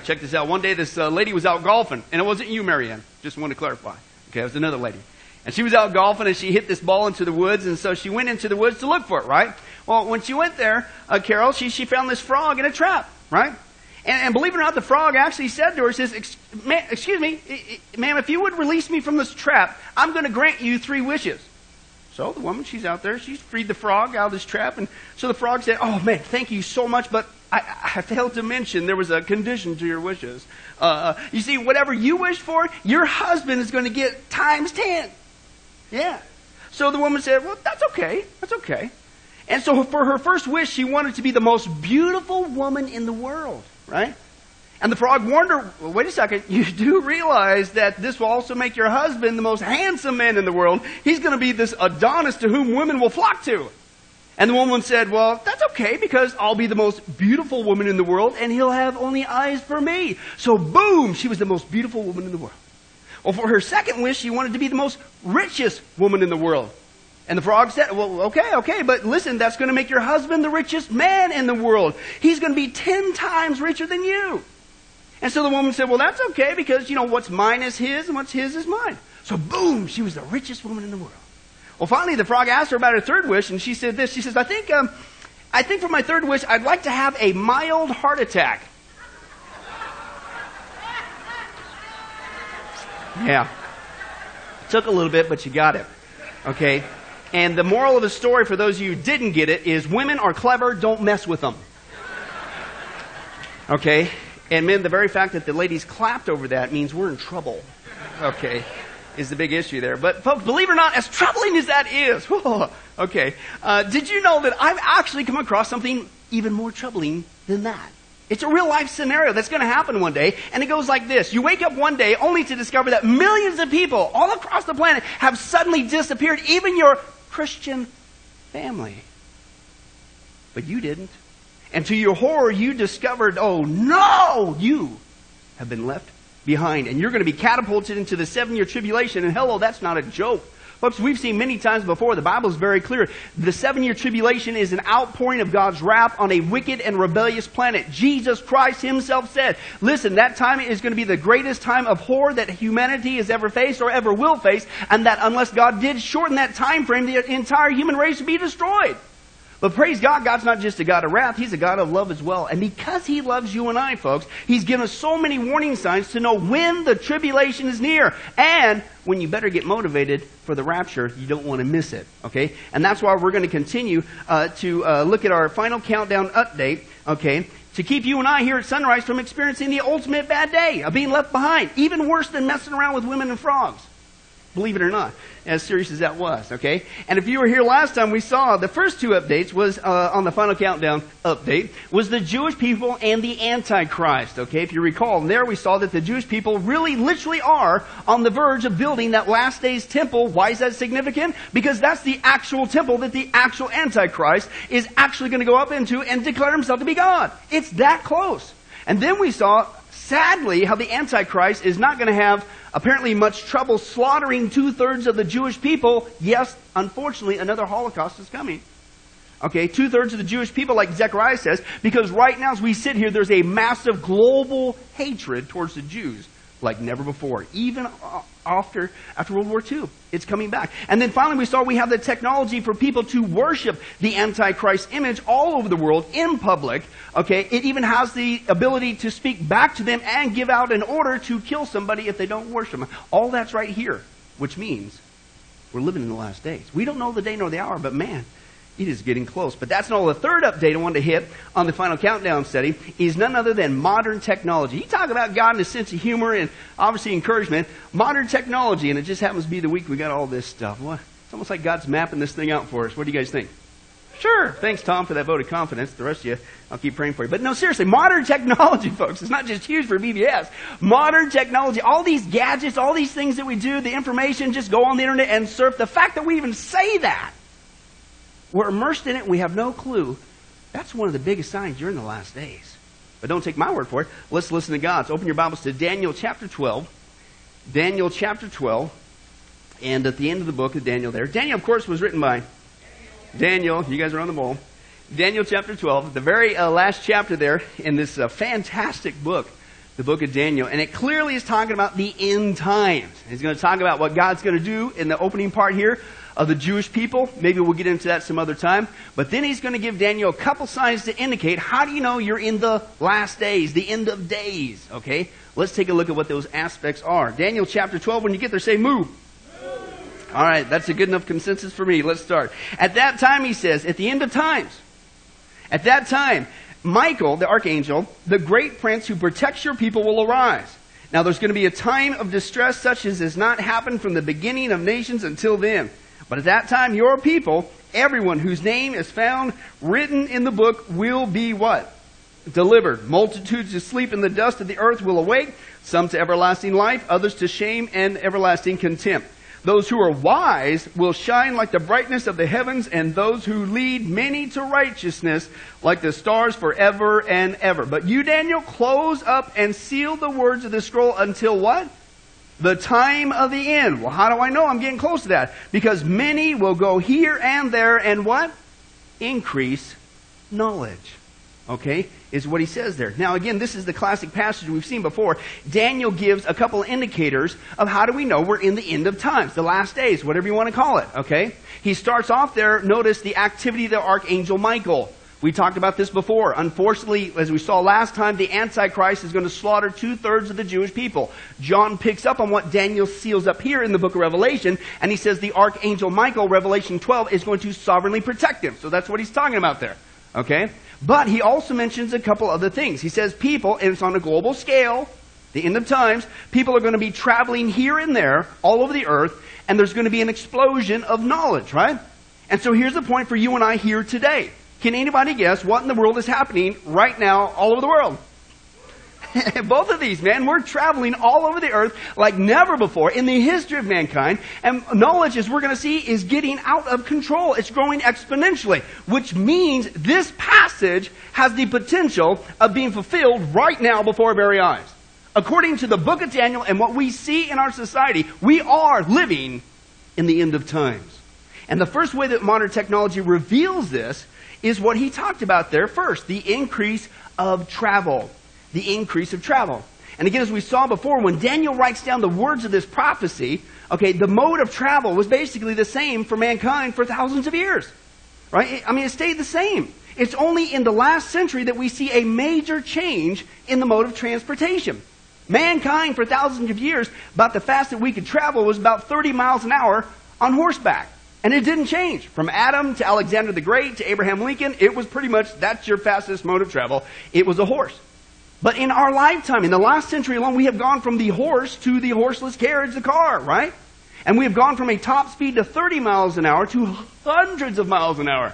Right, check this out. One day this uh, lady was out golfing, and it wasn't you, Marianne. Just want to clarify. Okay, it was another lady. And she was out golfing, and she hit this ball into the woods, and so she went into the woods to look for it, right? Well, when she went there, uh, Carol, she, she found this frog in a trap, right? And, and believe it or not, the frog actually said to her, says, excuse me, ma'am, if you would release me from this trap, I'm going to grant you three wishes. So the woman, she's out there, she's freed the frog out of this trap, and so the frog said, oh man, thank you so much, but I, I failed to mention there was a condition to your wishes. Uh, you see, whatever you wish for, your husband is going to get times ten. Yeah. So the woman said, well, that's okay. That's okay. And so for her first wish, she wanted to be the most beautiful woman in the world, right? And the frog warned her, well, wait a second, you do realize that this will also make your husband the most handsome man in the world. He's going to be this Adonis to whom women will flock to. And the woman said, Well, that's okay because I'll be the most beautiful woman in the world and he'll have only eyes for me. So, boom, she was the most beautiful woman in the world. Well, for her second wish, she wanted to be the most richest woman in the world. And the frog said, Well, okay, okay, but listen, that's going to make your husband the richest man in the world. He's going to be ten times richer than you. And so the woman said, Well, that's okay because, you know, what's mine is his and what's his is mine. So, boom, she was the richest woman in the world. Well, finally, the frog asked her about her third wish, and she said this. She says, I think, um, I think for my third wish, I'd like to have a mild heart attack. Yeah. Took a little bit, but you got it. Okay? And the moral of the story, for those of you who didn't get it, is women are clever, don't mess with them. Okay? And men, the very fact that the ladies clapped over that means we're in trouble. Okay? Is the big issue there. But folks, believe it or not, as troubling as that is, okay, uh, did you know that I've actually come across something even more troubling than that? It's a real life scenario that's going to happen one day, and it goes like this. You wake up one day only to discover that millions of people all across the planet have suddenly disappeared, even your Christian family. But you didn't. And to your horror, you discovered, oh no, you have been left behind. And you're going to be catapulted into the seven year tribulation. And hello, that's not a joke. Folks, we've seen many times before, the Bible is very clear. The seven year tribulation is an outpouring of God's wrath on a wicked and rebellious planet. Jesus Christ himself said, listen, that time is going to be the greatest time of horror that humanity has ever faced or ever will face, and that unless God did shorten that time frame, the entire human race would be destroyed. But praise God, God's not just a God of wrath, He's a God of love as well. And because He loves you and I, folks, He's given us so many warning signs to know when the tribulation is near. And when you better get motivated for the rapture, you don't want to miss it. Okay? And that's why we're going to continue uh, to uh, look at our final countdown update. Okay? To keep you and I here at Sunrise from experiencing the ultimate bad day of being left behind. Even worse than messing around with women and frogs. Believe it or not, as serious as that was, okay? And if you were here last time, we saw the first two updates was uh, on the final countdown update was the Jewish people and the Antichrist, okay? If you recall, there we saw that the Jewish people really, literally are on the verge of building that last days temple. Why is that significant? Because that's the actual temple that the actual Antichrist is actually going to go up into and declare himself to be God. It's that close. And then we saw sadly, how the Antichrist is not going to have apparently much trouble slaughtering two thirds of the Jewish people. Yes, unfortunately, another Holocaust is coming. Okay, two thirds of the Jewish people, like Zechariah says, because right now as we sit here, there's a massive global hatred towards the Jews like never before, even after, after World War II. It's coming back. And then finally we saw we have the technology for people to worship the Antichrist image all over the world in public. Okay, it even has the ability to speak back to them and give out an order to kill somebody if they don't worship them. All that's right here, which means we're living in the last days. We don't know the day nor the hour, but man, it is getting close. But that's not all. The third update I wanted to hit on the final countdown study is none other than modern technology. You talk about God and a sense of humor and obviously encouragement. Modern technology, and it just happens to be the week we got all this stuff. Well, it's almost like God's mapping this thing out for us. What do you guys think? Sure. Thanks, Tom, for that vote of confidence. The rest of you, I'll keep praying for you. But no, seriously, modern technology, folks, it's not just huge for BBS. Modern technology, all these gadgets, all these things that we do, the information, just go on the internet and surf. The fact that we even say that we're immersed in it and we have no clue. That's one of the biggest signs you're in the last days. But don't take my word for it. Let's listen to God's. Open your Bibles to Daniel chapter 12. Daniel chapter 12. And at the end of the book of Daniel there. Daniel, of course, was written by Daniel. You guys are on the ball. Daniel chapter 12, the very uh, last chapter there in this uh, fantastic book, the book of Daniel. And it clearly is talking about the end times. He's going to talk about what God's going to do in the opening part here of the Jewish people. Maybe we'll get into that some other time. But then he's going to give Daniel a couple signs to indicate how do you know you're in the last days, the end of days. Okay? Let's take a look at what those aspects are. Daniel chapter 12, when you get there, say move. All right, that's a good enough consensus for me. Let's start. At that time, he says, at the end of times, at that time, Michael, the archangel, the great prince who protects your people will arise. Now there's going to be a time of distress such as has not happened from the beginning of nations until then. But at that time, your people, everyone whose name is found written in the book will be what? Delivered. Multitudes who sleep in the dust of the earth will awake, some to everlasting life, others to shame and everlasting contempt. Those who are wise will shine like the brightness of the heavens, and those who lead many to righteousness like the stars forever and ever. But you, Daniel, close up and seal the words of the scroll until what? The time of the end. Well, how do I know I'm getting close to that? Because many will go here and there and what? Increase knowledge. Okay? Is what he says there. Now again, this is the classic passage we've seen before. Daniel gives a couple of indicators of how do we know we're in the end of times, the last days, whatever you want to call it. Okay? He starts off there, notice the activity of the archangel Michael. We talked about this before. Unfortunately, as we saw last time, the Antichrist is going to slaughter two thirds of the Jewish people. John picks up on what Daniel seals up here in the book of Revelation, and he says the Archangel Michael, Revelation 12, is going to sovereignly protect him. So that's what he's talking about there. Okay? But he also mentions a couple other things. He says people, and it's on a global scale, the end of times, people are going to be traveling here and there, all over the earth, and there's going to be an explosion of knowledge, right? And so here's the point for you and I here today. Can anybody guess what in the world is happening right now all over the world? Both of these, man, we're traveling all over the earth like never before in the history of mankind. And knowledge, as we're going to see, is getting out of control. It's growing exponentially, which means this passage has the potential of being fulfilled right now before our very eyes. According to the book of Daniel and what we see in our society, we are living in the end of times. And the first way that modern technology reveals this is what he talked about there first the increase of travel. The increase of travel. And again, as we saw before, when Daniel writes down the words of this prophecy, okay, the mode of travel was basically the same for mankind for thousands of years. Right? I mean, it stayed the same. It's only in the last century that we see a major change in the mode of transportation. Mankind, for thousands of years, about the fastest we could travel was about 30 miles an hour on horseback. And it didn't change. From Adam to Alexander the Great to Abraham Lincoln, it was pretty much that's your fastest mode of travel. It was a horse. But in our lifetime, in the last century alone, we have gone from the horse to the horseless carriage, the car, right? And we have gone from a top speed to 30 miles an hour to hundreds of miles an hour.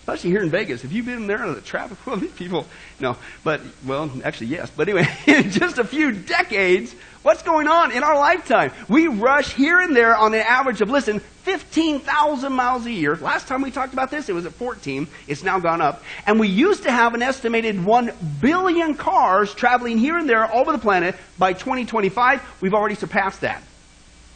Especially here in Vegas. Have you been there? The traffic, well, these people, no. But, well, actually, yes. But anyway, in just a few decades, what's going on in our lifetime? We rush here and there on an average of, listen, 15,000 miles a year. Last time we talked about this, it was at 14. It's now gone up. And we used to have an estimated 1 billion cars traveling here and there all over the planet. By 2025, we've already surpassed that.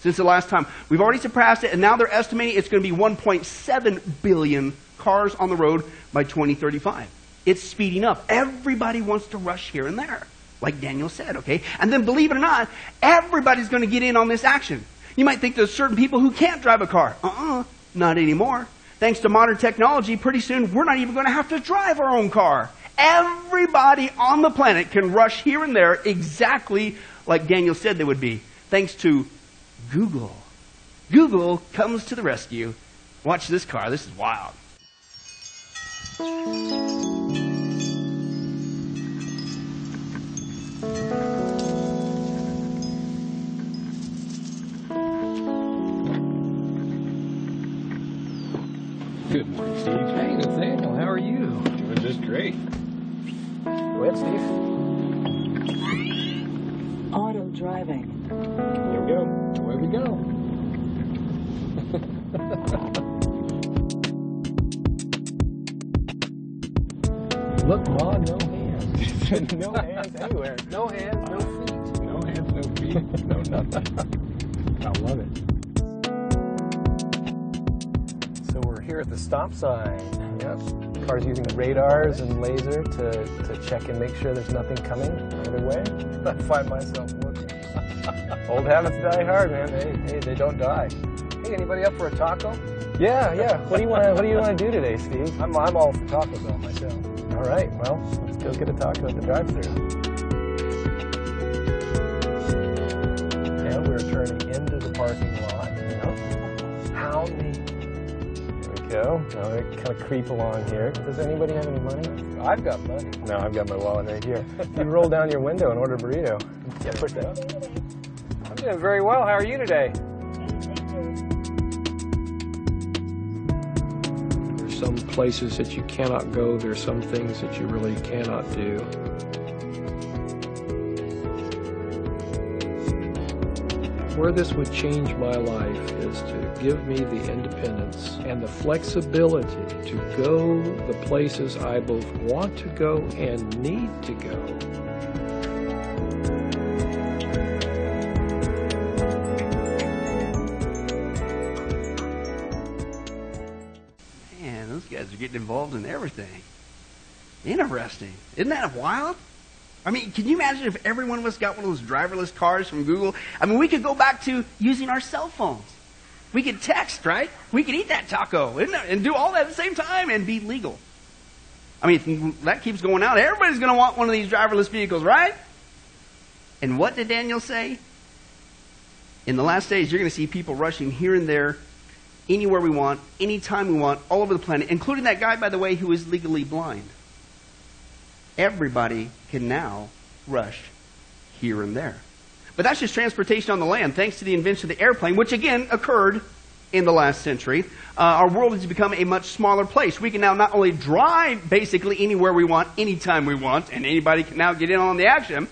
Since the last time. We've already surpassed it, and now they're estimating it's going to be 1.7 billion cars on the road by 2035. It's speeding up. Everybody wants to rush here and there, like Daniel said, okay? And then believe it or not, everybody's going to get in on this action. You might think there's certain people who can't drive a car. Uh-uh, not anymore. Thanks to modern technology, pretty soon we're not even going to have to drive our own car. Everybody on the planet can rush here and there exactly like Daniel said they would be, thanks to Google. Google comes to the rescue. Watch this car. This is wild. Good morning, Steve. Hey, Nathaniel, how are you? Doing just great. Go ahead, Steve. Auto driving. Here we go. Away we go. Look, Ma, no hands. no hands anywhere. No hands, no feet. No hands, no feet, no nothing. I love it. So we're here at the stop sign. Yep. Cars using radars and laser to, to check and make sure there's nothing coming either way. I find myself looking. Old habits die hard, man. Hey, hey, they don't die. Hey, anybody up for a taco? Yeah, yeah. What do you want? What do you want to do today, Steve? I'm, I'm all for Taco Bell myself. All right. Well, go get a taco at the drive-thru. And we're turning into the parking lot. Yep. How neat. There we go. Now we kind of creep along here. Does anybody have any money? I've got money. No, I've got my wallet right here. you roll down your window and order a burrito. Yeah, put that. I'm doing very well. How are you today? Some places that you cannot go. There's some things that you really cannot do. Where this would change my life is to give me the independence and the flexibility to go the places I both want to go and need to go. Getting involved in everything. Interesting. Isn't that wild? I mean, can you imagine if every one of us got one of those driverless cars from Google? I mean, we could go back to using our cell phones. We could text, right? We could eat that taco and do all that at the same time and be legal. I mean, that keeps going out. Everybody's going to want one of these driverless vehicles, right? And what did Daniel say? In the last days, you're going to see people rushing here and there, anywhere we want, anytime we want, all over the planet, including that guy, by the way, who is legally blind. Everybody can now rush here and there. But that's just transportation on the land, thanks to the invention of the airplane, which again occurred in the last century. Uh, our world has become a much smaller place. We can now not only drive basically anywhere we want, anytime we want, and anybody can now get in on the action,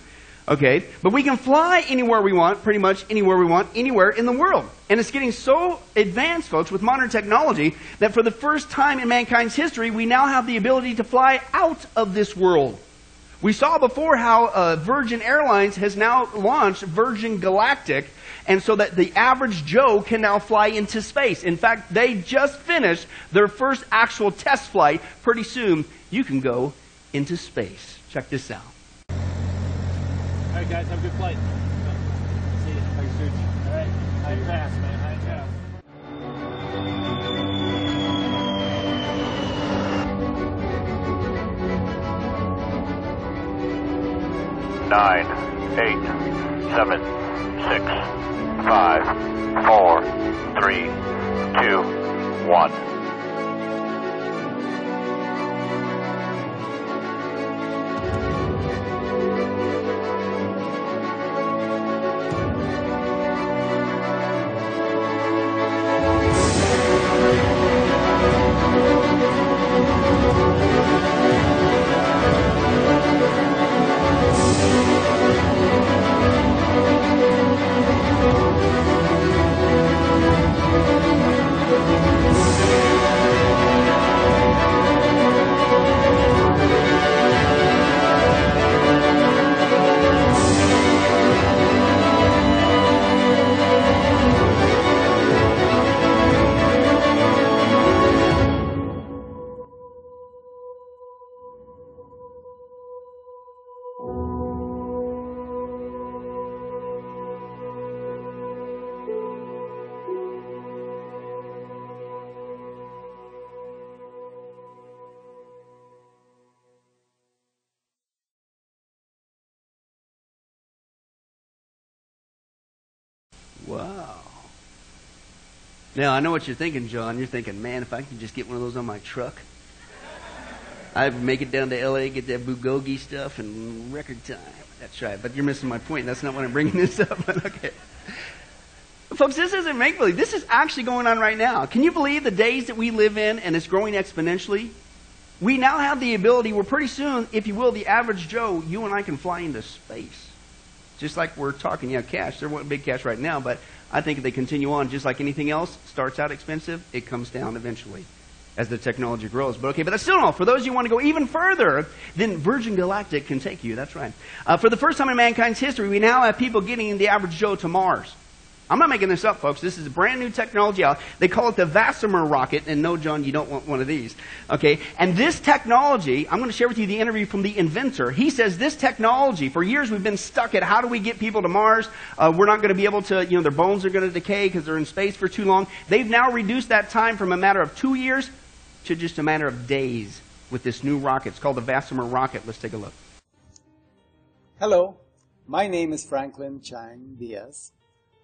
okay, but we can fly anywhere we want, pretty much anywhere we want, anywhere in the world. And it's getting so advanced, folks, with modern technology, that for the first time in mankind's history, we now have the ability to fly out of this world. We saw before how uh, Virgin Airlines has now launched Virgin Galactic, and so that the average Joe can now fly into space. In fact, they just finished their first actual test flight. Pretty soon, you can go into space. Check this out. All right, guys, have a good flight. See you. Thanks, dude. All right, high and fast, man. High and fast. nine, eight, seven, six, five, four, three, two, one. Now, I know what you're thinking, John. You're thinking, man, if I could just get one of those on my truck, I'd make it down to L.A., get that bulgogi stuff in record time. That's right. But you're missing my point. That's not what I'm bringing this up. But okay. Folks, this isn't make believe. This is actually going on right now. Can you believe the days that we live in and it's growing exponentially? We now have the ability, where pretty soon, if you will, the average Joe, you and I can fly into space. Just like we're talking, yeah, cash. They're big cash right now, but I think if they continue on, just like anything else, starts out expensive, it comes down eventually as the technology grows. But okay, but that's still all. For those you who want to go even further, then Virgin Galactic can take you. That's right. Uh, for the first time in mankind's history, we now have people getting the average Joe to Mars. I'm not making this up, folks. This is a brand new technology out. They call it the VASIMR rocket, and no, John, you don't want one of these. Okay? And this technology, I'm going to share with you the interview from the inventor. He says this technology, for years we've been stuck at how do we get people to Mars? Uh, we're not going to be able to, you know, their bones are going to decay because they're in space for too long. They've now reduced that time from a matter of two years to just a matter of days with this new rocket. It's called the VASIMR rocket. Let's take a look. Hello, my name is Franklin Chang Diaz.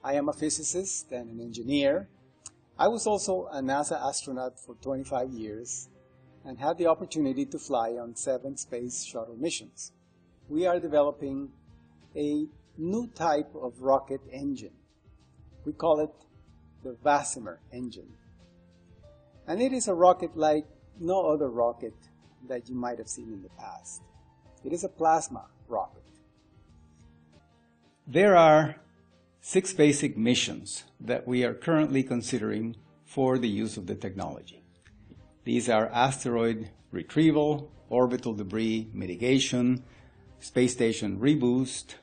I am a physicist and an engineer. I was also a NASA astronaut for 25 years and had the opportunity to fly on seven space shuttle missions. We are developing a new type of rocket engine. We call it the VASIMR engine. And it is a rocket like no other rocket that you might have seen in the past. It is a plasma rocket. There are six basic missions that we are currently considering for the use of the technology. These are asteroid retrieval, orbital debris mitigation, space station reboost,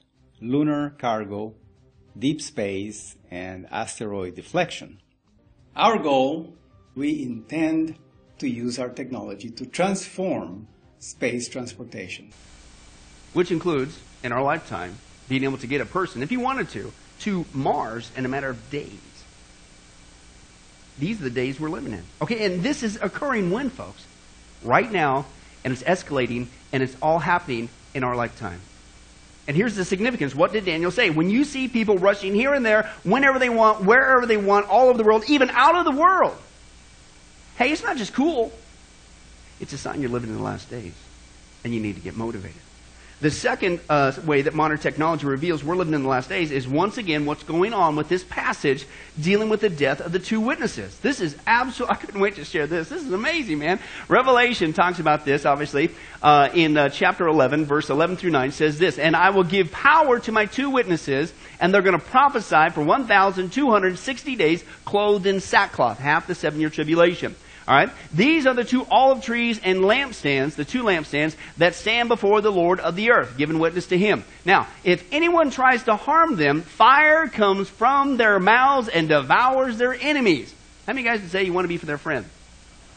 lunar cargo, deep space, and asteroid deflection. Our goal, we intend to use our technology to transform space transportation. Which includes, in our lifetime, being able to get a person, if you wanted to, to Mars in a matter of days. These are the days we're living in. Okay, and this is occurring when, folks? Right now, and it's escalating, and it's all happening in our lifetime. And here's the significance. What did Daniel say? When you see people rushing here and there, whenever they want, wherever they want, all over the world, even out of the world, hey, it's not just cool. It's a sign you're living in the last days, and you need to get motivated. The second uh, way that modern technology reveals we're living in the last days is once again what's going on with this passage dealing with the death of the two witnesses. This is absolutely, I couldn't wait to share this. This is amazing, man. Revelation talks about this, obviously, uh, in uh, chapter 11, verse 11 through 9 says this, And I will give power to my two witnesses, and they're going to prophesy for 1,260 days clothed in sackcloth, half the seven year tribulation. All right? These are the two olive trees and lampstands, the two lampstands that stand before the Lord of the earth, giving witness to him. Now, if anyone tries to harm them, fire comes from their mouths and devours their enemies. How many guys would say you want to be for their friend?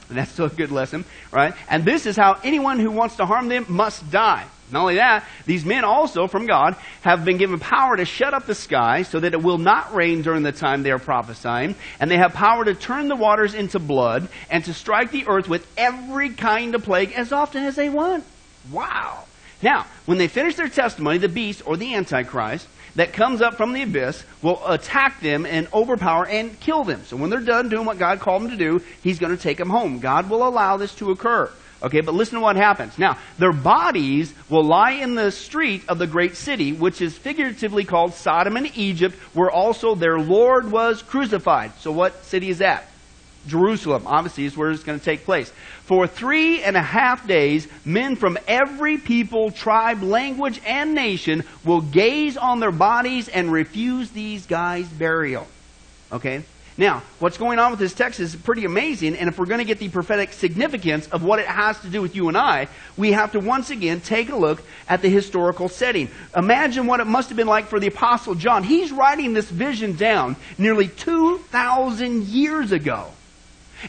And that's still a good lesson, right? And this is how anyone who wants to harm them must die. Not only that, these men also from God have been given power to shut up the sky so that it will not rain during the time they are prophesying. And they have power to turn the waters into blood and to strike the earth with every kind of plague as often as they want. Wow. Now, when they finish their testimony, the beast or the Antichrist that comes up from the abyss will attack them and overpower and kill them. So when they're done doing what God called them to do, He's going to take them home. God will allow this to occur. Okay, but listen to what happens. Now, their bodies will lie in the street of the great city, which is figuratively called Sodom and Egypt, where also their Lord was crucified. So what city is that? Jerusalem, obviously, is where it's going to take place. For three and a half days, men from every people, tribe, language, and nation will gaze on their bodies and refuse these guys burial. Okay? Now, what's going on with this text is pretty amazing, and if we're going to get the prophetic significance of what it has to do with you and I, we have to once again take a look at the historical setting. Imagine what it must have been like for the Apostle John. He's writing this vision down nearly 2,000 years ago.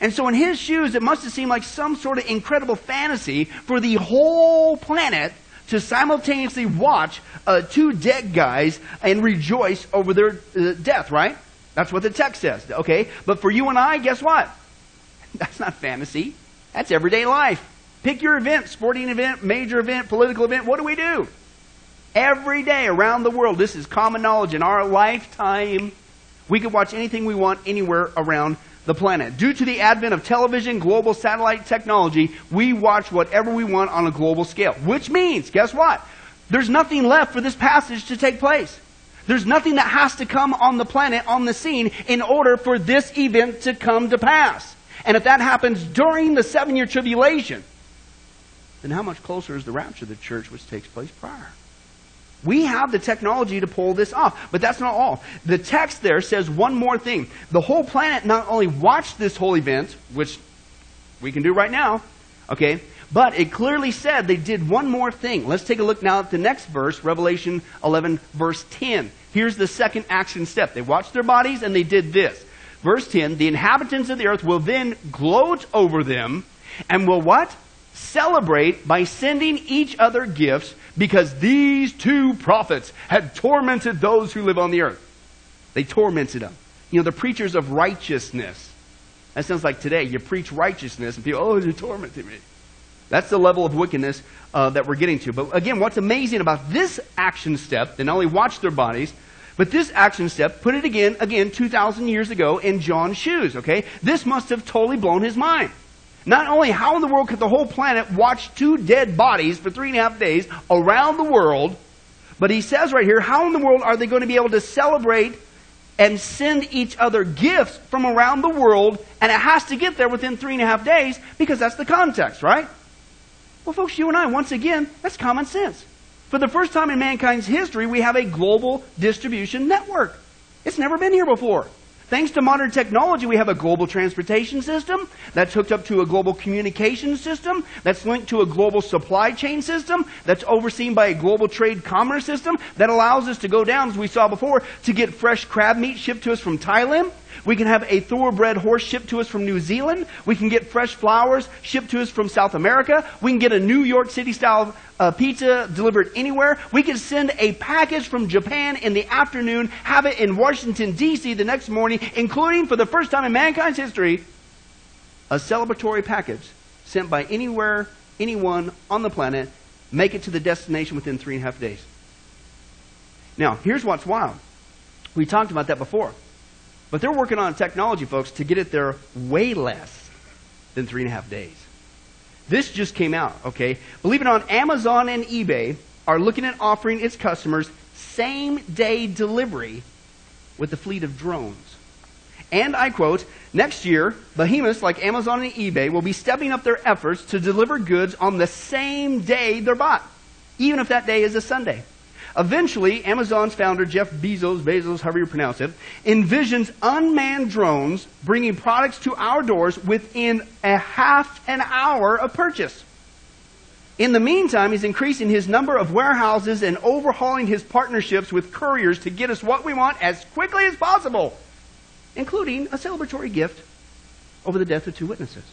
And so in his shoes, it must have seemed like some sort of incredible fantasy for the whole planet to simultaneously watch uh, two dead guys and rejoice over their uh, death, right? That's what the text says, okay? But for you and I, guess what? That's not fantasy. That's everyday life. Pick your event, sporting event, major event, political event. What do we do? Every day around the world, this is common knowledge in our lifetime. We can watch anything we want anywhere around the planet. Due to the advent of television, global satellite technology, we watch whatever we want on a global scale. Which means, guess what? There's nothing left for this passage to take place. There's nothing that has to come on the planet, on the scene, in order for this event to come to pass. And if that happens during the seven year tribulation, then how much closer is the rapture of the church which takes place prior? We have the technology to pull this off, but that's not all. The text there says one more thing. The whole planet not only watched this whole event, which we can do right now, okay, But it clearly said they did one more thing. Let's take a look now at the next verse, Revelation 11, verse 10. Here's the second action step. They watched their bodies and they did this. Verse 10, the inhabitants of the earth will then gloat over them and will what? Celebrate by sending each other gifts because these two prophets had tormented those who live on the earth. They tormented them. You know, the preachers of righteousness. That sounds like today. You preach righteousness and people, oh, you're tormenting me. That's the level of wickedness uh, that we're getting to. But again, what's amazing about this action step, they not only watch their bodies, but this action step, put it again, again, 2,000 years ago in John's shoes, okay? This must have totally blown his mind. Not only how in the world could the whole planet watch two dead bodies for three and a half days around the world, but he says right here, how in the world are they going to be able to celebrate and send each other gifts from around the world, and it has to get there within three and a half days because that's the context, right? Well, folks, you and I, once again, that's common sense. For the first time in mankind's history, we have a global distribution network. It's never been here before. Thanks to modern technology, we have a global transportation system that's hooked up to a global communication system that's linked to a global supply chain system that's overseen by a global trade commerce system that allows us to go down, as we saw before, to get fresh crab meat shipped to us from Thailand we can have a thoroughbred horse shipped to us from New Zealand. We can get fresh flowers shipped to us from South America. We can get a New York City style uh, pizza delivered anywhere. We can send a package from Japan in the afternoon, have it in Washington, D.C. the next morning, including, for the first time in mankind's history, a celebratory package sent by anywhere, anyone on the planet, make it to the destination within three and a half days. Now, here's what's wild. We talked about that before. But they're working on technology, folks, to get it there way less than three and a half days. This just came out, okay? Believe it or not, Amazon and eBay are looking at offering its customers same day delivery with a fleet of drones. And I quote, next year, behemoths like Amazon and eBay will be stepping up their efforts to deliver goods on the same day they're bought, even if that day is a Sunday. Eventually, Amazon's founder, Jeff Bezos, Bezos, however you pronounce it, envisions unmanned drones bringing products to our doors within a half an hour of purchase. In the meantime, he's increasing his number of warehouses and overhauling his partnerships with couriers to get us what we want as quickly as possible, including a celebratory gift over the death of two witnesses.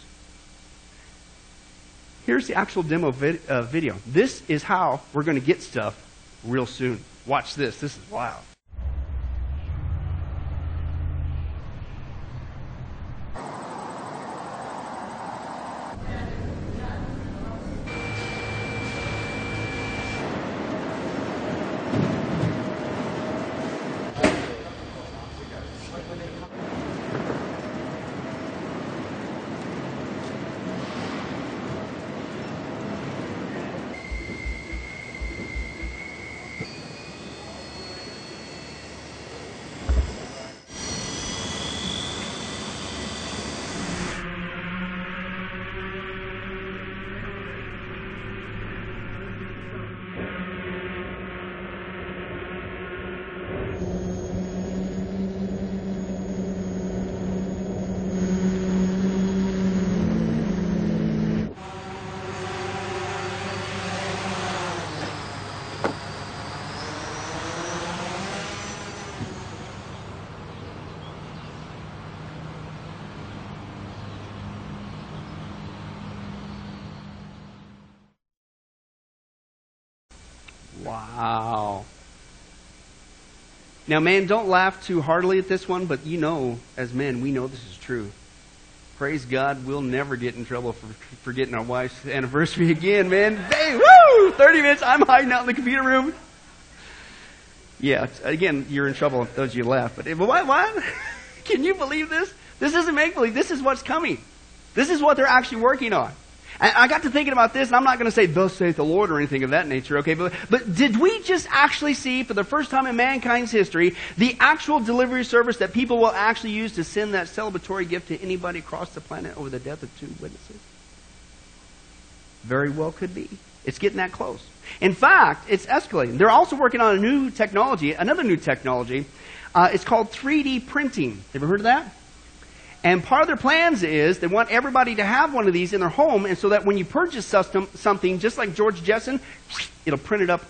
Here's the actual demo vid- uh, video. This is how we're going to get stuff real soon. Watch this. This is wild. Wow. Now, man, don't laugh too heartily at this one, but you know, as men, we know this is true. Praise God, we'll never get in trouble for forgetting our wife's anniversary again, man. Hey, woo! 30 minutes, I'm hiding out in the computer room. Yeah, again, you're in trouble those of you laugh, but what, what? Can you believe this? This isn't make believe. This is what's coming. This is what they're actually working on. I got to thinking about this, and I'm not going to say, thus saith the Lord or anything of that nature, okay? But, but did we just actually see, for the first time in mankind's history, the actual delivery service that people will actually use to send that celebratory gift to anybody across the planet over the death of two witnesses? Very well could be. It's getting that close. In fact, it's escalating. They're also working on a new technology, another new technology. Uh, it's called 3D printing. Have you ever heard of that? And part of their plans is they want everybody to have one of these in their home, and so that when you purchase something, just like George Jetson, it'll print it up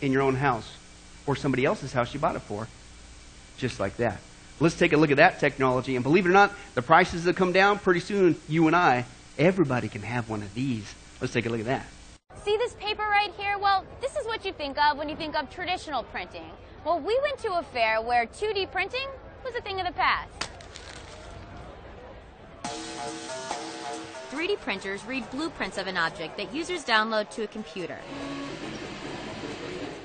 in your own house or somebody else's house you bought it for, just like that. Let's take a look at that technology, and believe it or not, the prices that come down pretty soon. You and I, everybody can have one of these. Let's take a look at that. See this paper right here? Well, this is what you think of when you think of traditional printing. Well, we went to a fair where 2D printing was a thing of the past. 3D printers read blueprints of an object that users download to a computer.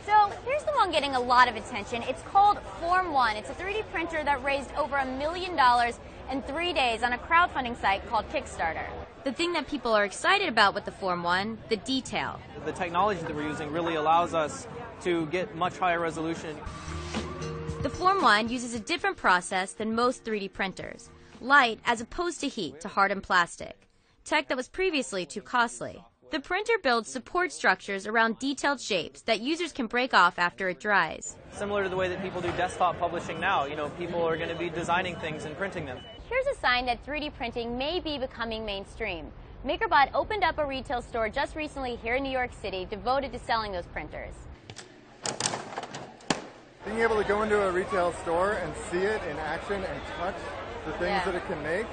So here's the one getting a lot of attention. It's called Form 1. It's a 3D printer that raised over a million dollars in three days on a crowdfunding site called Kickstarter. The thing that people are excited about with the Form 1, the detail. The technology that we're using really allows us to get much higher resolution. The Form 1 uses a different process than most 3D printers light as opposed to heat to harden plastic, tech that was previously too costly. The printer builds support structures around detailed shapes that users can break off after it dries. Similar to the way that people do desktop publishing now, you know, people are going to be designing things and printing them. Here's a sign that 3D printing may be becoming mainstream. MakerBot opened up a retail store just recently here in New York City devoted to selling those printers. Being able to go into a retail store and see it in action and touch the things Yeah. that it can make,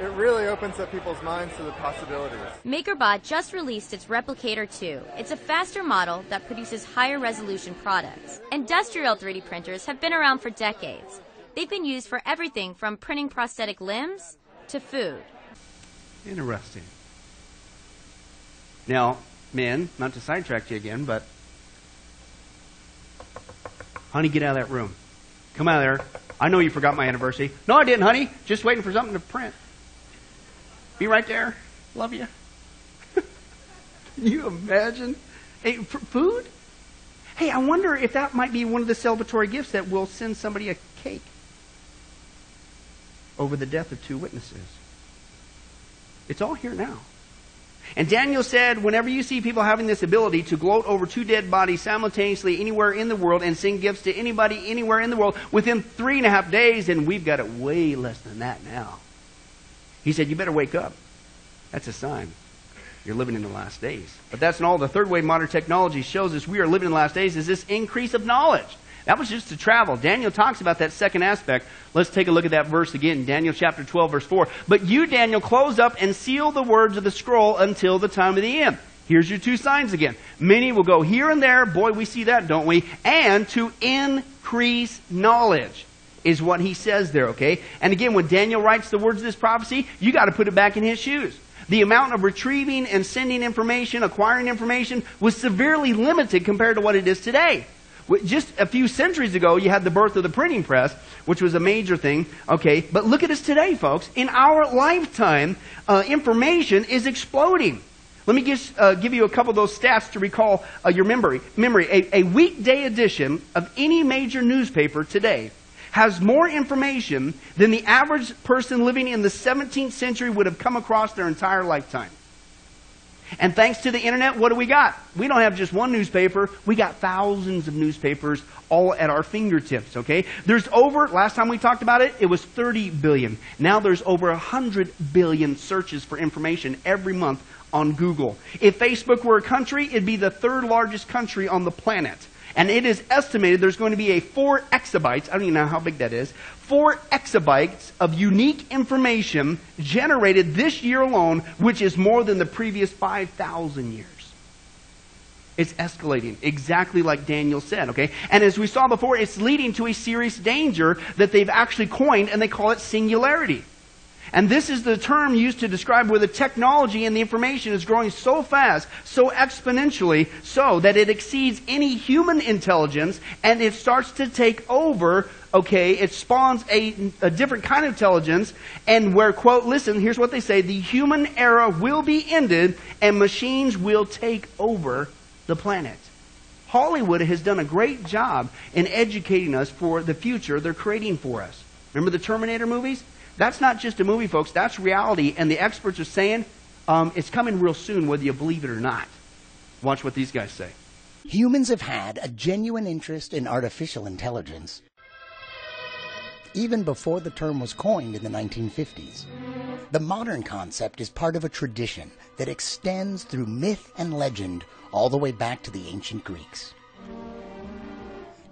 it really opens up people's minds to the possibilities. MakerBot just released its Replicator 2. It's a faster model that produces higher resolution products. Industrial 3D printers have been around for decades. They've been used for everything from printing prosthetic limbs to food. Interesting. Now, men, not to sidetrack you again, but honey, get out of that room. Come out of there. I know you forgot my anniversary. No, I didn't, honey. Just waiting for something to print. Be right there. Love you. Can you imagine? Hey, food? Hey, I wonder if that might be one of the celebratory gifts that will send somebody a cake over the death of two witnesses. It's all here now. And Daniel said, whenever you see people having this ability to gloat over two dead bodies simultaneously anywhere in the world and send gifts to anybody anywhere in the world within three and a half days, and we've got it way less than that now. He said, you better wake up. That's a sign. You're living in the last days. But that's not all. The third way modern technology shows us we are living in the last days is this increase of knowledge. That was just to travel. Daniel talks about that second aspect. Let's take a look at that verse again. Daniel chapter 12 verse 4. But you, Daniel, close up and seal the words of the scroll until the time of the end. Here's your two signs again. Many will go here and there. Boy, we see that, don't we? And to increase knowledge is what he says there, okay? And again, when Daniel writes the words of this prophecy, you got to put it back in his shoes. The amount of retrieving and sending information, acquiring information was severely limited compared to what it is today. Just a few centuries ago, you had the birth of the printing press, which was a major thing. Okay, but look at us today, folks. In our lifetime, uh, information is exploding. Let me just uh, give you a couple of those stats to recall uh, your memory. Memory: a, a weekday edition of any major newspaper today has more information than the average person living in the 17th century would have come across their entire lifetime. And thanks to the internet, what do we got? We don't have just one newspaper. We got thousands of newspapers all at our fingertips, okay? There's over, last time we talked about it, it was 30 billion. Now there's over 100 billion searches for information every month on Google. If Facebook were a country, it'd be the third largest country on the planet. And it is estimated there's going to be a 4 exabytes, I don't even know how big that is, 4 exabytes of unique information generated this year alone, which is more than the previous 5,000 years. It's escalating, exactly like Daniel said, okay? And as we saw before, it's leading to a serious danger that they've actually coined, and they call it singularity. And this is the term used to describe where the technology and the information is growing so fast, so exponentially, so that it exceeds any human intelligence and it starts to take over, okay, it spawns a, a different kind of intelligence and where, quote, listen, here's what they say, the human era will be ended and machines will take over the planet. Hollywood has done a great job in educating us for the future they're creating for us. Remember the Terminator movies? That's not just a movie, folks. That's reality. And the experts are saying um, it's coming real soon, whether you believe it or not. Watch what these guys say. Humans have had a genuine interest in artificial intelligence. even before the term was coined in the 1950s. The modern concept is part of a tradition that extends through myth and legend all the way back to the ancient Greeks.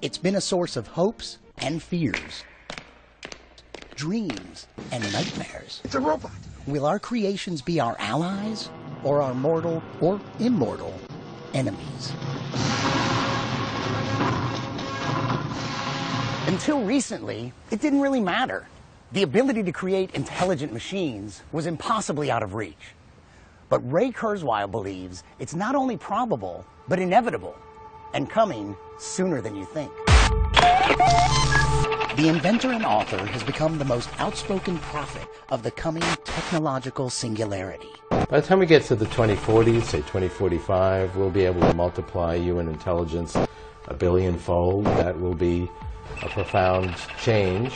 It's been a source of hopes and fears, dreams and nightmares. It's a robot. Will our creations be our allies or our mortal or immortal enemies? Until recently, it didn't really matter. The ability to create intelligent machines was impossibly out of reach. But Ray Kurzweil believes it's not only probable, but inevitable, and coming sooner than you think. The inventor and author has become the most outspoken prophet of the coming technological singularity. By the time we get to the 2040s, say 2045, we'll be able to multiply human intelligence a billion fold. That will be a profound change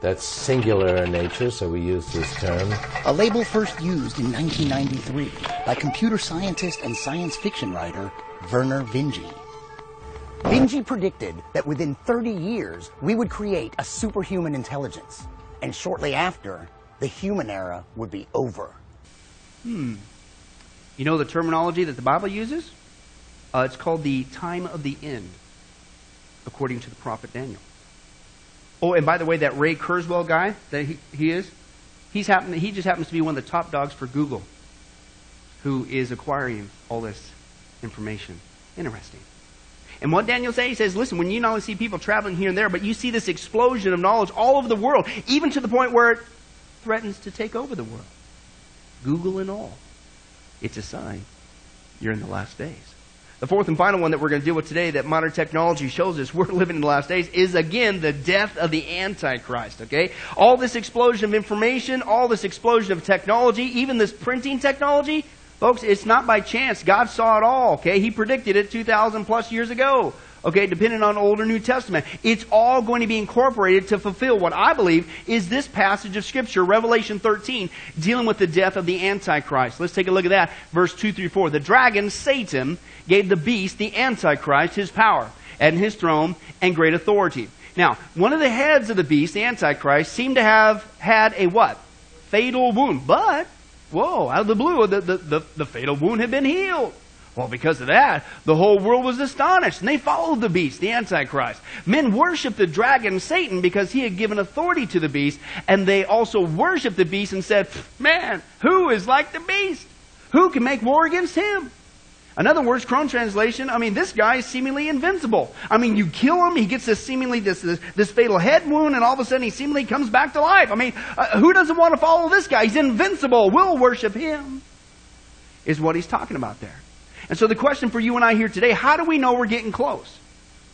that's singular in nature, so we use this term. A label first used in 1993 by computer scientist and science fiction writer Vernor Vinge. Vinge predicted that within 30 years we would create a superhuman intelligence, and shortly after, the human era would be over. Hmm. You know the terminology that the Bible uses? Uh, it's called the time of the end, according to the prophet Daniel. Oh, and by the way, that Ray Kurzweil guy that he, he is, he's happen, he just happens to be one of the top dogs for Google, who is acquiring all this information. Interesting. And what Daniel says, he says, listen, when you not only see people traveling here and there, but you see this explosion of knowledge all over the world, even to the point where it threatens to take over the world. Google and all. It's a sign you're in the last days. The fourth and final one that we're going to deal with today that modern technology shows us we're living in the last days is again the death of the Antichrist, okay? All this explosion of information, all this explosion of technology, even this printing technology, folks, it's not by chance. God saw it all, okay? He predicted it 2,000 plus years ago. Okay, depending on Old or New Testament. It's all going to be incorporated to fulfill what I believe is this passage of Scripture, Revelation 13, dealing with the death of the Antichrist. Let's take a look at that. Verse 2 through 4. The dragon, Satan, gave the beast, the Antichrist, his power and his throne and great authority. Now, one of the heads of the beast, the Antichrist, seemed to have had a what? Fatal wound. But, whoa, out of the blue, the, the, the, the fatal wound had been healed. Well, because of that, the whole world was astonished, and they followed the beast, the Antichrist. Men worshiped the dragon, Satan, because he had given authority to the beast, and they also worshiped the beast and said, Man, who is like the beast? Who can make war against him? In other words, Crone translation, I mean, this guy is seemingly invincible. I mean, you kill him, he gets this seemingly, this, this, this fatal head wound, and all of a sudden he seemingly comes back to life. I mean, uh, who doesn't want to follow this guy? He's invincible. We'll worship him. Is what he's talking about there. And so the question for you and I here today, how do we know we're getting close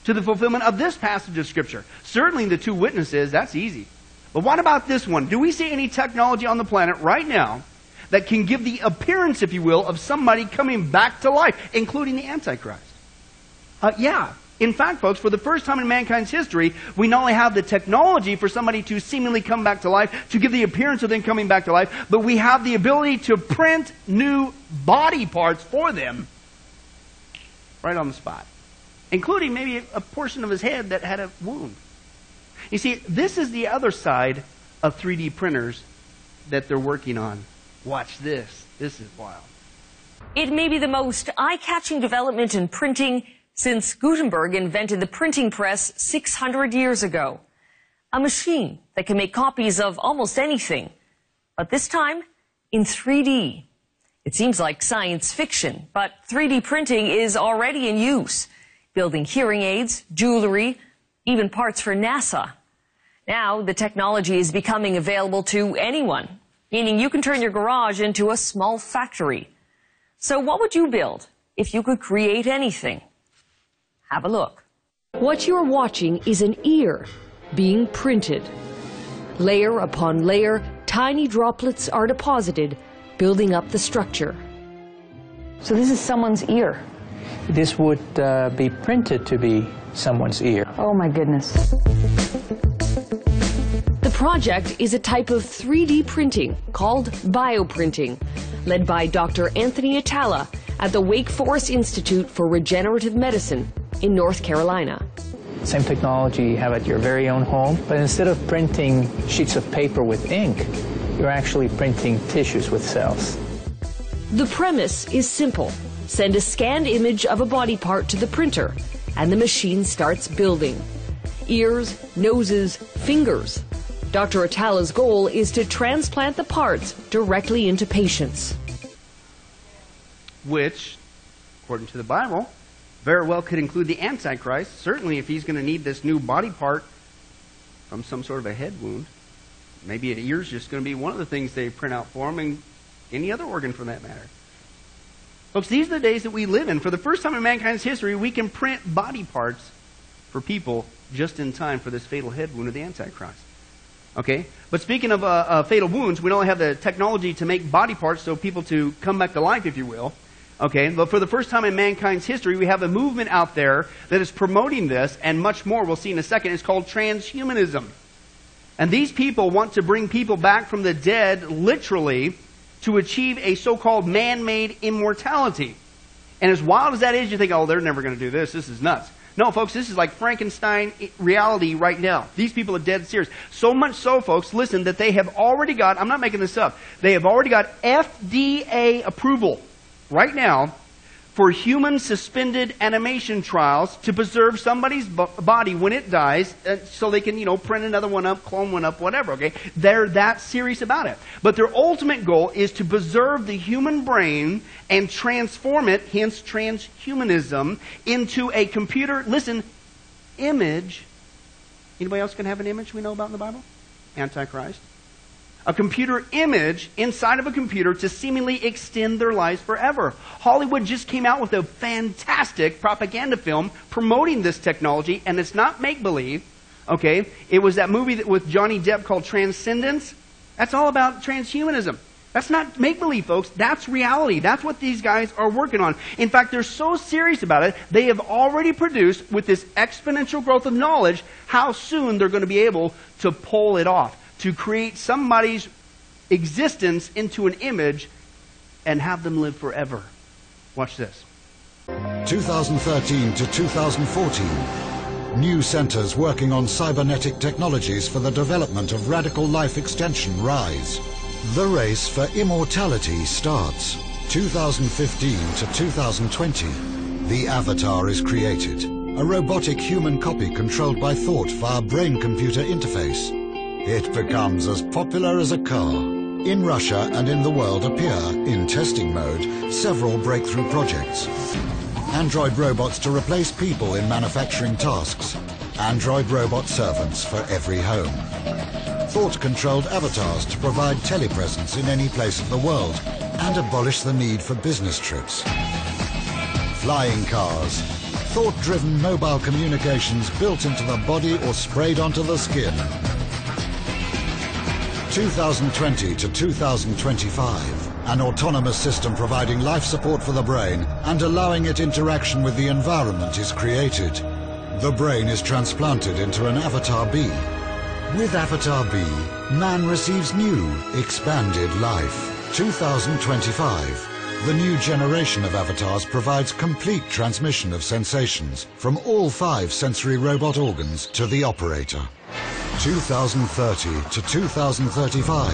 to the fulfillment of this passage of Scripture? Certainly the two witnesses, that's easy. But what about this one? Do we see any technology on the planet right now that can give the appearance, if you will, of somebody coming back to life, including the Antichrist? Uh, yeah. In fact, folks, for the first time in mankind's history, we not only have the technology for somebody to seemingly come back to life, to give the appearance of them coming back to life, but we have the ability to print new body parts for them right on the spot, including maybe a portion of his head that had a wound. You see, this is the other side of 3D printers that they're working on. Watch this. This is wild. It may be the most eye catching development in printing since Gutenberg invented the printing press 600 years ago. A machine that can make copies of almost anything, but this time in 3D. It seems like science fiction, but 3D printing is already in use, building hearing aids, jewelry, even parts for NASA. Now, the technology is becoming available to anyone, meaning you can turn your garage into a small factory. So what would you build if you could create anything? Have a look. What you're watching is an ear being printed. Layer upon layer, tiny droplets are deposited building up the structure. So this is someone's ear? This would uh, be printed to be someone's ear. Oh my goodness. The project is a type of 3D printing called bioprinting, led by Dr. Anthony Atala at the Wake Forest Institute for Regenerative Medicine in North Carolina. same technology you have at your very own home, but instead of printing sheets of paper with ink, you're actually printing tissues with cells. The premise is simple. Send a scanned image of a body part to the printer, and the machine starts building. Ears, noses, fingers. Dr. Atala's goal is to transplant the parts directly into patients. Which, according to the Bible, very well could include the Antichrist. Certainly, if he's going to need this new body part from some sort of a head wound, maybe an ear's just going to be one of the things they print out for him, and any other organ for that matter. Folks, these are the days that we live in. For the first time in mankind's history, we can print body parts for people just in time for this fatal head wound of the Antichrist. Okay? But speaking of uh, uh, fatal wounds, we don't have the technology to make body parts so people to come back to life, if you will. Okay? But for the first time in mankind's history, we have a movement out there that is promoting this, and much more we'll see in a second. It's called transhumanism. And these people want to bring people back from the dead, literally, to achieve a so-called man-made immortality. And as wild as that is, you think, oh, they're never going to do this. This is nuts. No, folks, this is like Frankenstein reality right now. These people are dead serious. So much so, folks, listen, that they have already got, I'm not making this up, they have already got FDA approval right now for human suspended animation trials to preserve somebody's body when it dies uh, so they can, you know, print another one up, clone one up, whatever, okay? They're that serious about it. But their ultimate goal is to preserve the human brain and transform it, hence transhumanism, into a computer, listen, image. Anybody else can have an image we know about in the Bible? Antichrist a computer image inside of a computer to seemingly extend their lives forever. Hollywood just came out with a fantastic propaganda film promoting this technology, and it's not make believe. Okay, it was that movie that, with Johnny Depp called Transcendence. That's all about transhumanism. That's not make believe, folks. That's reality. That's what these guys are working on. In fact, they're so serious about it, they have already produced, with this exponential growth of knowledge, how soon they're going to be able to pull it off to create somebody's existence into an image and have them live forever. Watch this. 2013 to 2014. New centers working on cybernetic technologies for the development of radical life extension rise. The race for immortality starts. 2015 to 2020. The Avatar is created. A robotic human copy controlled by thought via brain-computer interface it becomes as popular as a car. In Russia and in the world appear, in testing mode, several breakthrough projects. Android robots to replace people in manufacturing tasks. Android robot servants for every home. Thought-controlled avatars to provide telepresence in any place of the world and abolish the need for business trips. Flying cars. Thought-driven mobile communications built into the body or sprayed onto the skin. 2020 to 2025, an autonomous system providing life support for the brain and allowing it interaction with the environment is created. The brain is transplanted into an Avatar B. With Avatar B, man receives new, expanded life. 2025. The new generation of avatars provides complete transmission of sensations from all five sensory robot organs to the operator. 2030 to 2035,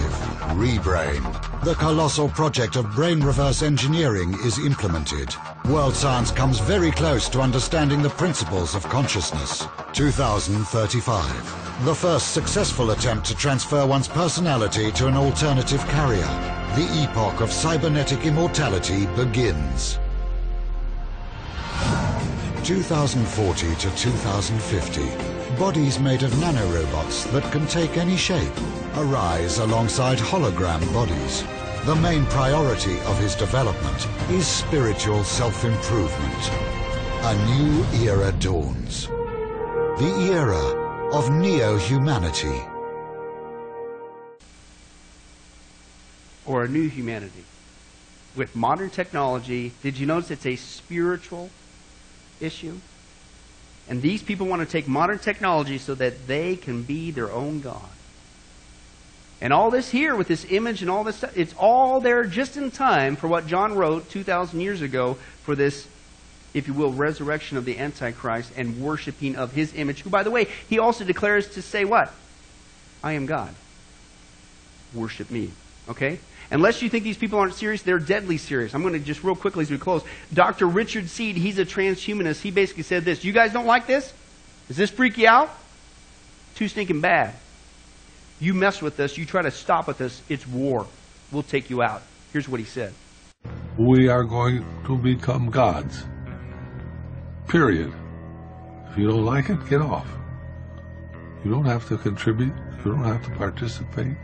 Rebrain. The colossal project of brain reverse engineering is implemented. World science comes very close to understanding the principles of consciousness. 2035, the first successful attempt to transfer one's personality to an alternative carrier. The epoch of cybernetic immortality begins. 2040 to 2050, Bodies made of nanorobots that can take any shape arise alongside hologram bodies. The main priority of his development is spiritual self-improvement. A new era dawns. The era of neo-humanity. Or a new humanity. With modern technology, did you notice it's a spiritual issue? And these people want to take modern technology so that they can be their own God. And all this here with this image and all this stuff, it's all there just in time for what John wrote 2,000 years ago for this if you will, resurrection of the Antichrist and worshiping of his image, who, by the way, he also declares to say what? I am God. Worship me. Okay? Unless you think these people aren't serious, they're deadly serious. I'm going to just real quickly as we close. Dr. Richard Seed, he's a transhumanist. He basically said this You guys don't like this? Does this freak you out? Too stinking bad. You mess with us, you try to stop with us, it's war. We'll take you out. Here's what he said We are going to become gods. Period. If you don't like it, get off. You don't have to contribute. You don't have to participate.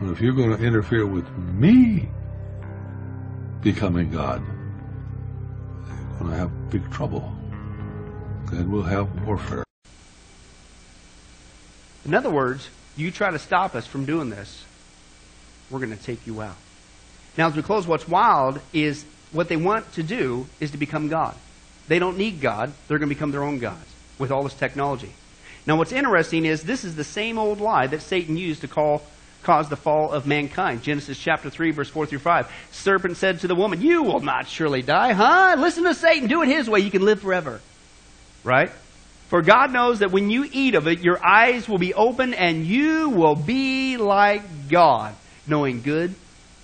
But if you're going to interfere with me becoming God, you're going to have big trouble. And we'll have warfare. In other words, you try to stop us from doing this, we're going to take you out. Now, as we close, what's wild is what they want to do is to become God. They don't need God, they're going to become their own gods with all this technology. Now, what's interesting is this is the same old lie that Satan used to call cause the fall of mankind. Genesis chapter 3, verse 4 through 5. Serpent said to the woman, You will not surely die, huh? Listen to Satan, do it his way, you can live forever. Right? For God knows that when you eat of it, your eyes will be open and you will be like God, knowing good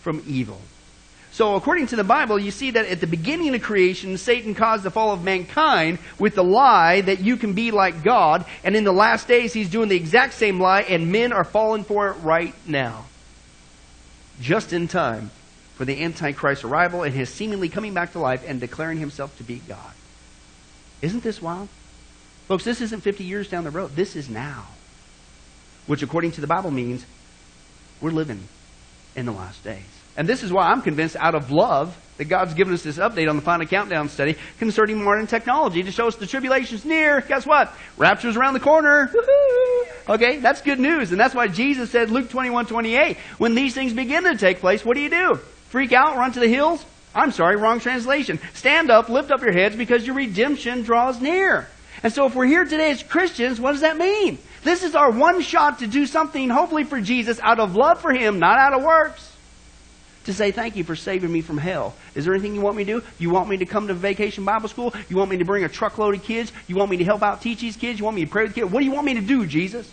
from evil. So, according to the Bible, you see that at the beginning of creation, Satan caused the fall of mankind with the lie that you can be like God. And in the last days, he's doing the exact same lie, and men are falling for it right now. Just in time for the Antichrist arrival and his seemingly coming back to life and declaring himself to be God. Isn't this wild? Folks, this isn't 50 years down the road. This is now. Which, according to the Bible, means we're living in the last days. And this is why I'm convinced, out of love, that God's given us this update on the Final Countdown study concerning modern technology to show us the tribulation's near. Guess what? Rapture's around the corner. Okay, that's good news. And that's why Jesus said, Luke 21, 28, when these things begin to take place, what do you do? Freak out, run to the hills? I'm sorry, wrong translation. Stand up, lift up your heads because your redemption draws near. And so if we're here today as Christians, what does that mean? This is our one shot to do something, hopefully for Jesus, out of love for Him, not out of works to say thank you for saving me from hell. Is there anything you want me to do? You want me to come to vacation Bible school? You want me to bring a truckload of kids? You want me to help out teach these kids? You want me to pray with kids? What do you want me to do, Jesus?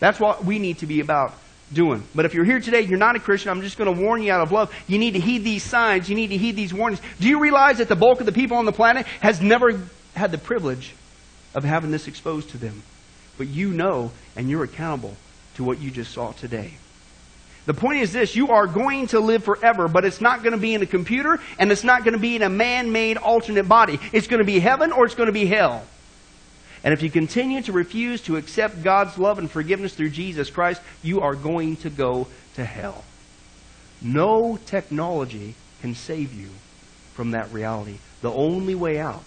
That's what we need to be about doing. But if you're here today, you're not a Christian, I'm just going to warn you out of love. You need to heed these signs. You need to heed these warnings. Do you realize that the bulk of the people on the planet has never had the privilege of having this exposed to them? But you know, and you're accountable to what you just saw today. The point is this you are going to live forever, but it's not going to be in a computer and it's not going to be in a man made alternate body. It's going to be heaven or it's going to be hell. And if you continue to refuse to accept God's love and forgiveness through Jesus Christ, you are going to go to hell. No technology can save you from that reality. The only way out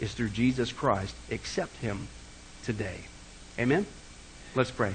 is through Jesus Christ. Accept Him today. Amen? Let's pray.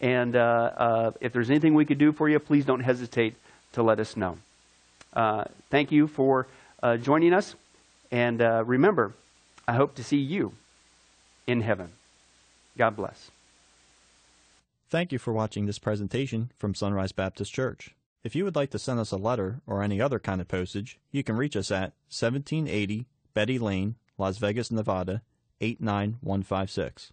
And uh, uh, if there's anything we could do for you, please don't hesitate to let us know. thank you for joining us. And remember, I hope to see you in heaven. God bless. Thank you for watching this presentation from Sunrise Baptist Church. If you would like to send us a letter or any other kind of postage, you can reach us at 1780 Betty Lane, Las Vegas, Nevada 89156.